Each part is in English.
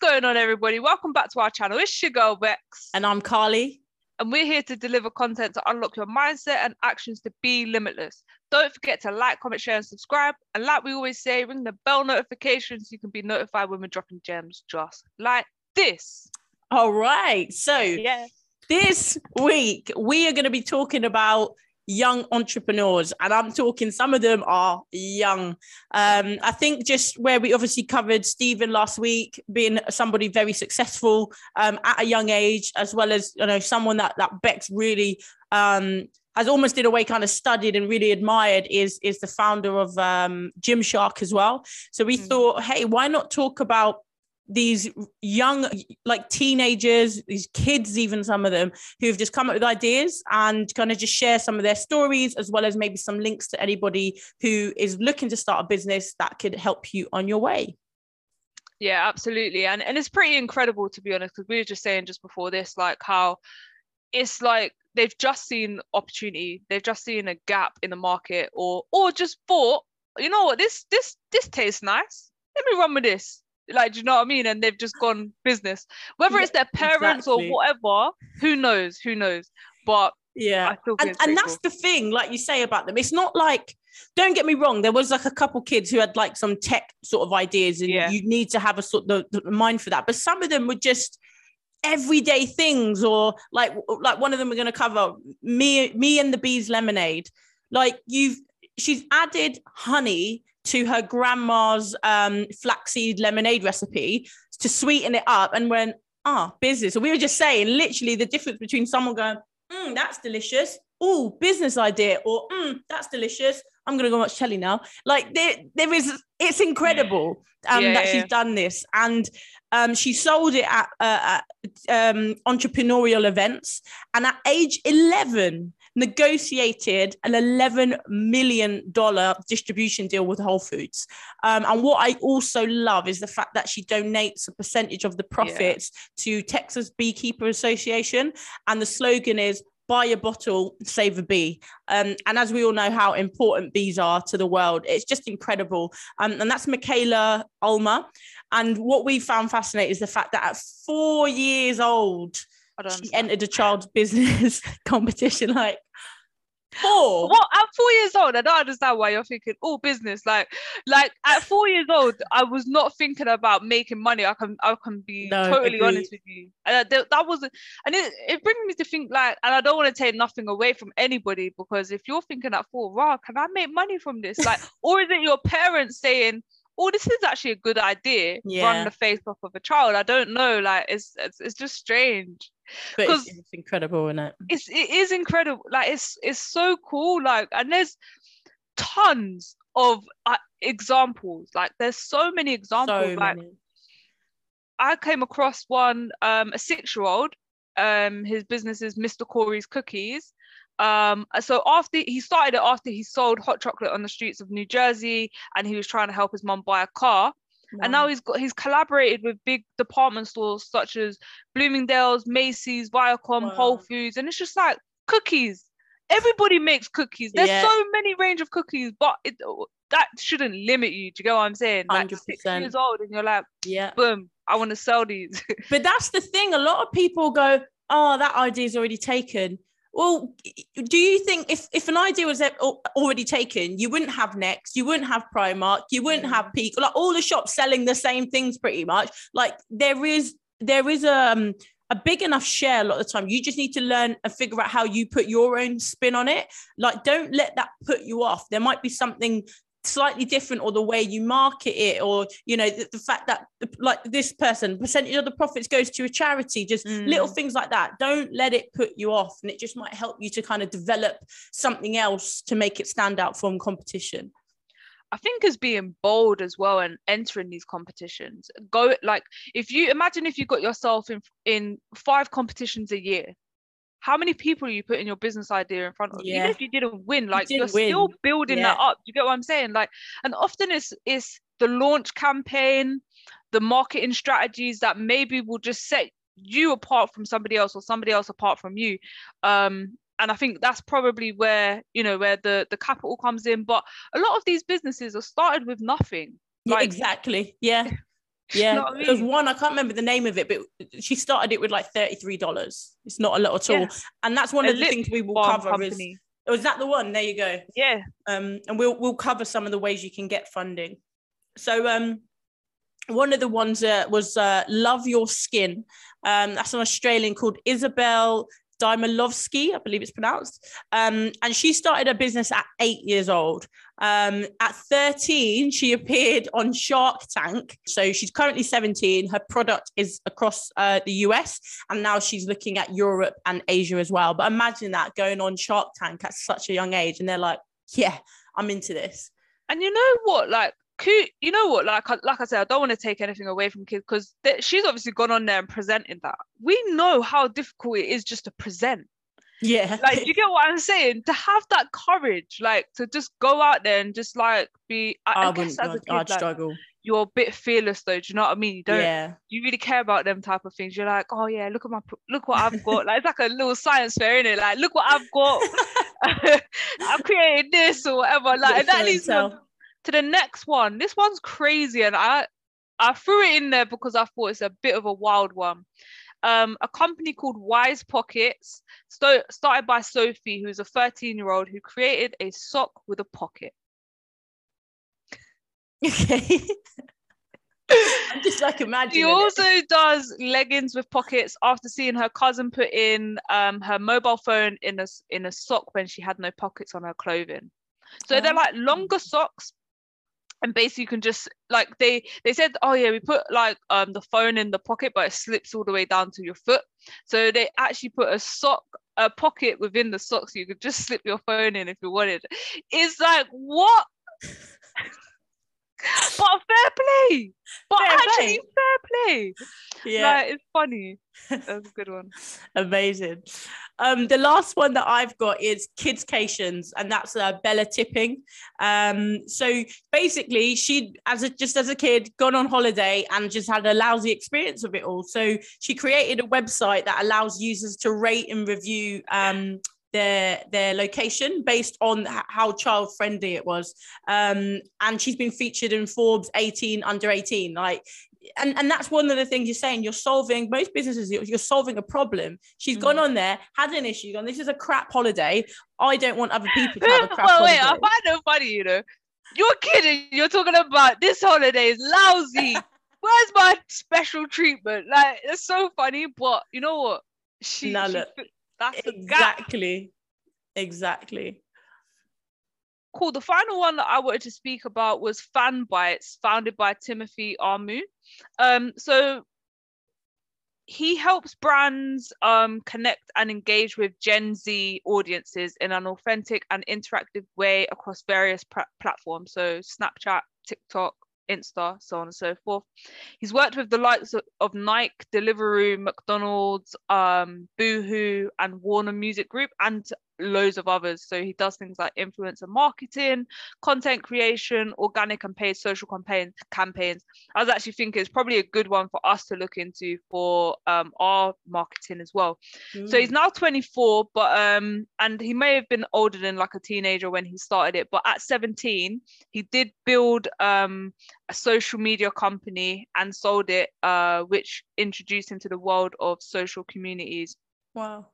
going on, everybody? Welcome back to our channel. It's your girl Bex. And I'm Carly. And we're here to deliver content to unlock your mindset and actions to be limitless. Don't forget to like, comment, share, and subscribe. And like we always say, ring the bell notifications so you can be notified when we're dropping gems just like this. All right. So, Yeah. this week we are going to be talking about young entrepreneurs and i'm talking some of them are young um, i think just where we obviously covered stephen last week being somebody very successful um, at a young age as well as you know someone that that bex really um, has almost in a way kind of studied and really admired is is the founder of um, Gymshark as well so we Mm. thought hey why not talk about these young like teenagers these kids even some of them who've just come up with ideas and kind of just share some of their stories as well as maybe some links to anybody who is looking to start a business that could help you on your way Yeah, absolutely. And and it's pretty incredible to be honest, because we were just saying just before this, like how it's like they've just seen opportunity, they've just seen a gap in the market, or or just thought, you know what, this this this tastes nice. Let me run with this. Like, do you know what I mean? And they've just gone business. Whether it's their parents exactly. or whatever, who knows? Who knows? But yeah I still think and, and that's the thing like you say about them it's not like don't get me wrong there was like a couple kids who had like some tech sort of ideas and Yeah. you need to have a sort of the, the mind for that but some of them were just everyday things or like like one of them we're going to cover me me and the bees lemonade like you've she's added honey to her grandma's um flaxseed lemonade recipe to sweeten it up and went ah business. So we were just saying literally the difference between someone going mm, that's delicious oh business idea or mm, that's delicious. I'm gonna go watch telly now. Like there there is it's incredible um Yeah, that yeah, she's done this. And um she sold it at, uh, at um entrepreneurial events. And at age 11 negotiated an 11 million dollar distribution deal with whole foods. Um, and what i also love is the fact that she donates a percentage of the profits to texas beekeeper association. And the slogan is buy a bottle save a bee. Um, and as we all know how important bees are to the world it's just incredible. Um, and that's mikaila ulmer. And what we found fascinating is the fact that at four years old she entered a child's business competition like four What? I'm four years old, I don't understand why you're thinking, oh, business. Like, like at four years old, I was not thinking about making money. I can, I can be No, totally honest with you. And that, that wasn't, and it, it brings me to think like, and I don't want to take nothing away from anybody because if you're thinking at four, wow, can I make money from this? Like, or is it your parents saying? Oh, this is actually a good idea. Yeah. Run the face off of a child. I don't know. Like, it's it's, it's just strange but it's, it's incredible isn't it? it's it is incredible. Like it's it's so cool like and there's tons of uh, examples. Like there's so many examples. So like many. i came across one um a six year old um his business is mr cory's cookies. Um so after he started it after he sold hot chocolate on the streets of new jersey and he was trying to help his mom buy a car and now he's got he's collaborated with big department stores such as Bloomingdale's, Macy's, Viacom, Whole Foods, and it's just like cookies. Everybody makes cookies. There's Yeah. so many range of cookies, but it that shouldn't limit you. Do you get what I'm saying? Like six 100%. years old, and you're like, yeah boom, I want to sell these. but that's the thing a lot of people go oh that idea is already taken well do you think if if an idea was already taken you wouldn't have next you wouldn't have primark you wouldn't have peak like all the shops selling the same things pretty much? Like there is there is um a big enough share a lot of the time. You just need to learn and figure out how you put your own spin on it. Like don't let that put you off. There might be something slightly different or the way you market it or you know the, the fact that like this person percentage of the profits goes to a charity just little Mm. things like that don't let it put you off and it just might help you to kind of develop something else to make it stand out from competition I think as being bold as well and entering these competitions. Go like if you imagine if you got yourself in in five competitions a year, how many people are you putting your business idea in front of? Yeah. Even if you didn't win, like you're didn't win. still building that up. You get what I'm saying? Like, and often it's it's the launch campaign, the marketing strategies that maybe will just set you apart from somebody else or somebody else apart from you. Um, and I think that's probably where you know where the the capital comes in. But a lot of these businesses are started with nothing. Yeah, exactly. Yeah. Yeah, what I mean? one I can't remember the name of it, but she started it with like thirty three dollars. It's not a lot at all, Yeah. and that's one A of the things we will cover. Is, company. oh, is that the one? There you go. Yeah. um, and we'll we'll cover some of the ways you can get funding. So um, one of the ones uh, was uh, Love Your Skin. Um, that's an Australian called Isabel Daimalovsky, I believe it's pronounced. Um, and she started her business at eight years old. Um, at 13, she appeared on Shark Tank. So she's currently 17. Her product is across uh, the US, and now she's looking at Europe and Asia as well. But imagine that going on Shark Tank at such a young age, and they're like, yeah, I'm into this. And you know what? Like, coo- you know what? Like, I- like I said, I don't want to take anything away from kids because she's obviously gone on there and presented that. We know how difficult it is just to present. Yeah. Like, you get what I'm saying? To have that courage, like, to just go out there and just like be. I, I, I guess wouldn't, as a I'd, kid, I'd like, struggle. you're a bit fearless though. Do you know what I mean? You don't. Yeah. You really care about them type of things. You're like, oh yeah, look at my, look what I've got. like, it's like a little science fair, isn't it? Like, look what I've got. I've created this or whatever. Like, that leads tell. To the next one. This one's crazy, and I I threw it in there because I thought it's a bit of a wild one. Um, a company called Wise Pockets, sto- started by Sophie, who's a 13 year old who created a sock with a pocket. Okay. I'm just like She imagining. it. also does leggings with pockets after seeing her cousin put in um, her mobile phone in a in a sock when she had no pockets on her clothing. So they're like longer socks, and basically you can just like they they said, oh yeah, we put like um the phone in the pocket, but it slips all the way down to your foot. So they actually put a sock a pocket within the sock, so you could just slip your phone in if you wanted. It's like what? but fair play. But Fair actually play. fair play. Yeah. Like, it's funny. That's a good one. Amazing. Um, the last one that I've got is Kidscations, and that's uh, Bella Tipping. Um, so basically, she, as a, just as a kid, gone on holiday and just had a lousy experience of it all. So she created a website that allows users to rate and review um, their their location based on how child friendly it was. Um, and she's been featured in Forbes 18 under 18. Like and, and that's one of the things you're saying. You're solving most businesses. You're, you're solving a problem. She's Mm. gone on there, had an issue. Gone. This is a crap holiday. I don't want other people to have a crap well, wait, holiday. I find it funny, you know. You're kidding. You're talking about this holiday is lousy. Where's my special treatment? Like, it's so funny, but you know what? She, No, she that's exactly, exactly. Cool. The final one that I wanted to speak about was FanBytes, founded by Timothy Armoo. Um, so he helps brands um, connect and engage with Gen Z audiences in an authentic and interactive way across various platforms. So Snapchat, TikTok, Insta, so on and so forth. He's worked with the likes of, Nike, Deliveroo, McDonald's, um, Boohoo, and Warner Music Group, and loads of others. So he does things like influencer marketing, content creation, organic and paid social campaign campaigns. I was actually thinking it's probably a good one for us to look into for um, our marketing as well. So he's Mm. now 24, but um, and he may have been older than like a teenager when he started it. But at 17, he did build um a social media company and sold it, uh, which introduced him to the world of social communities wow.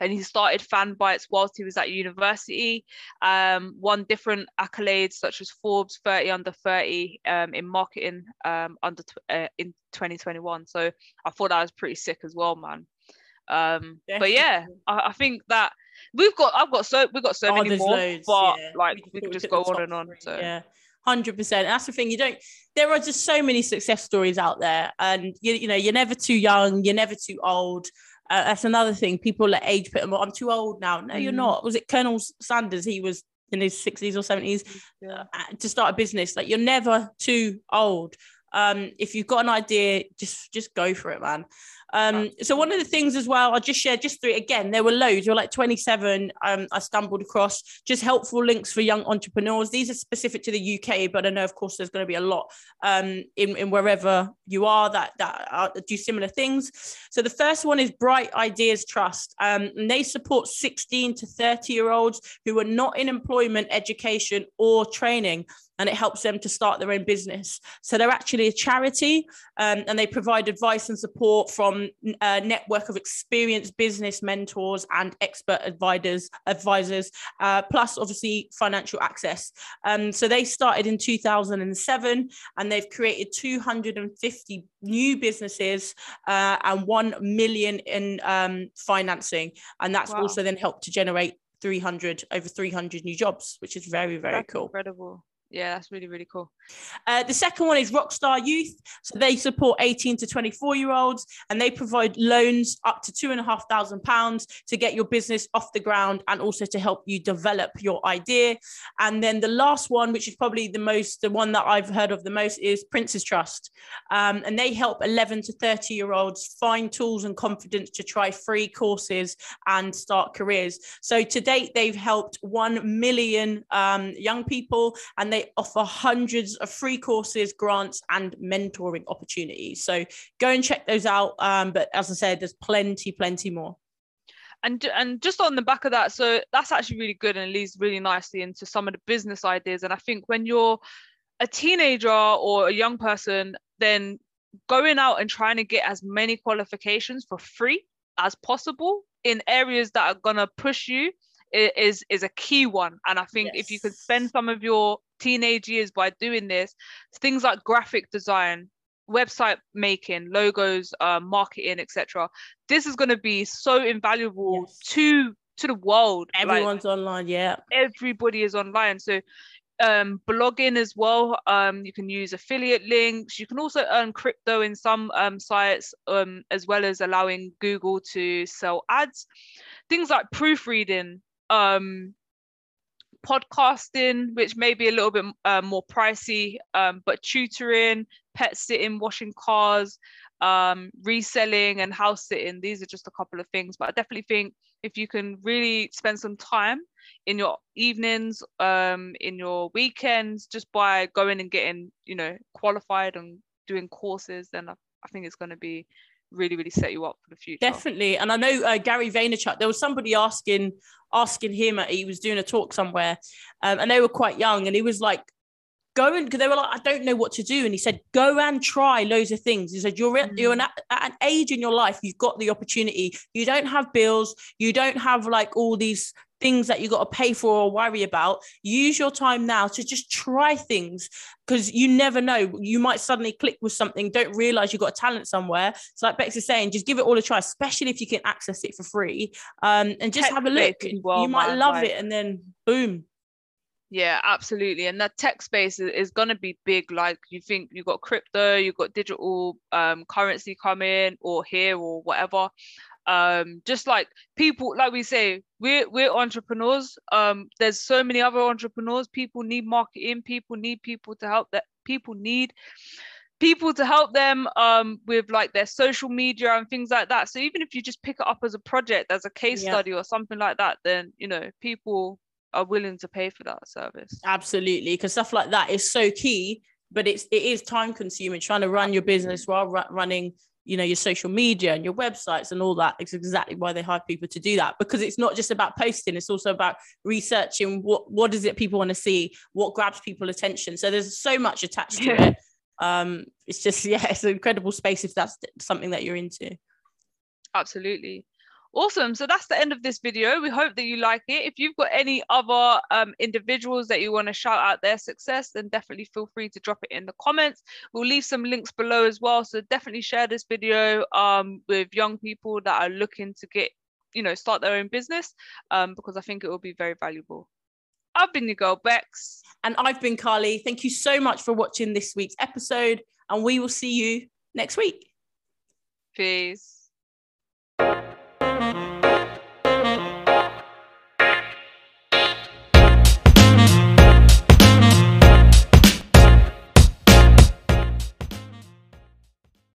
and he started fanbytes whilst he was at university um, won different accolades such as forbes 30 under 30 um, in marketing um, under tw- uh, in 2021 so i thought that was pretty sick as well man um, but yeah I, I think that we've got i've got so we've got so Oh, many more loads, but yeah. like could we could just go on and on three, so yeah. Hundred percent. That's the thing. You don't. There are just so many success stories out there, and you, you know you're never too young. You're never too old. Uh, that's another thing. People let age put them. I'm too old now. No, you're Mm. not. Was it Colonel Sanders? He was in his 60s or 70s yeah. uh, to start a business. Like you're never too old. Um, if you've got an idea, just just go for it, man. Um, so one of the things as well, I'll just shared just three again. There were loads. There were like 27. Um, I stumbled across just helpful links for young entrepreneurs. These are specific to the UK, but I know, of course, there's going to be a lot um, in, in wherever you are that that are, do similar things. So the first one is Bright Ideas Trust, um, and they support 16 to 30 year olds who are not in employment, education, or training. And it helps them to start their own business. So they're actually a charity um, and they provide advice and support from a network of experienced business mentors and expert advisors, advisors uh, plus obviously financial access. Um, so they started in 2007 and they've created 250 new businesses uh, and 1 million in um, financing. And that's wow. also then helped to generate 300 over 300 new jobs which is very very that's cool incredible yeah, that's really, really cool. Uh, the second one is Rockstar Youth. So they support 18 to 24 year olds and they provide loans up to two and a half thousand pounds to get your business off the ground and also to help you develop your idea. And then the last one, which is probably the most, the one that I've heard of the most, is Prince's Trust. Um, and they help 11 to 30 year olds find tools and confidence to try free courses and start careers. So to date, they've helped 1 million um, young people and they offer hundreds of free courses, grants, and mentoring opportunities. So go and check those out. Um, but as I said, there's plenty, plenty more. And, and just on the back of that, so that's actually really good and leads really nicely into some of the business ideas. And I think when you're a teenager or a young person, then going out and trying to get as many qualifications for free as possible in areas that are going to push you is is a key one and i think yes. if you could spend some of your teenage years by doing this things like graphic design website making logos uh, marketing etc this is going to be so invaluable yes. to to the world everyone's like, online yeah everybody is online so um, blogging as well. Um, you can use affiliate links. You can also earn crypto in some um, sites, um, as well as allowing Google to sell ads. Things like proofreading, um, podcasting, which may be a little bit uh, more pricey, um, but tutoring, pet sitting, washing cars, um, reselling, and house sitting. These are just a couple of things. But I definitely think if you can really spend some time in your evenings, um, in your weekends, just by going and getting, you know, qualified and doing courses, then I, I think it's going to be really really set you up for the future. Definitely. And i know uh, gary vaynerchuk there was somebody asking asking him he was doing a talk somewhere um, and they were quite young and he was like go and because they were like i don't know what to do and he said go and try loads of things. He said you're, mm. you're an, at an age in your life you've got the opportunity. You don't have bills. You don't have like all these things that you got to pay for or worry about. Use your time now to just try things because you never know. You might suddenly click with something, don't realize you've got a talent somewhere. So, like Bex is saying, just give it all a try, especially if you can access it for free. Um, and just have a look. Well, you might love like... it, and then boom. Yeah, absolutely. And that tech space is, is going to be big. Like you think you've got crypto, you've got digital um, currency coming or here or whatever um just like people like we say we're we're entrepreneurs. Um there's so many other entrepreneurs. People need marketing. People need people to help that people need people to help them um with like their social media and things like that. So even if you just pick it up as a project as a case yeah. study or something like that then you know people are willing to pay for that service. Absolutely because stuff like that is so key but it's it is time consuming. Trying to run your business while running you know your social media and your websites and all that it's exactly why they hire people to do that because it's not just about posting it's also about researching what what is it people want to see what grabs people attention. So there's so much attached to it. Um it's just yeah it's an incredible space if that's something that you're into. Absolutely Awesome. So that's the end of this video. We hope that you like it. If you've got any other um, individuals that you want to shout out their success, then definitely feel free to drop it in the comments. We'll leave some links below as well. So definitely share this video um, with young people that are looking to get, you know, start their own business um, because I think it will be very valuable. I've been your girl, Bex. And I've been Carly. Thank you so much for watching this week's episode. And we will see you next week. Peace.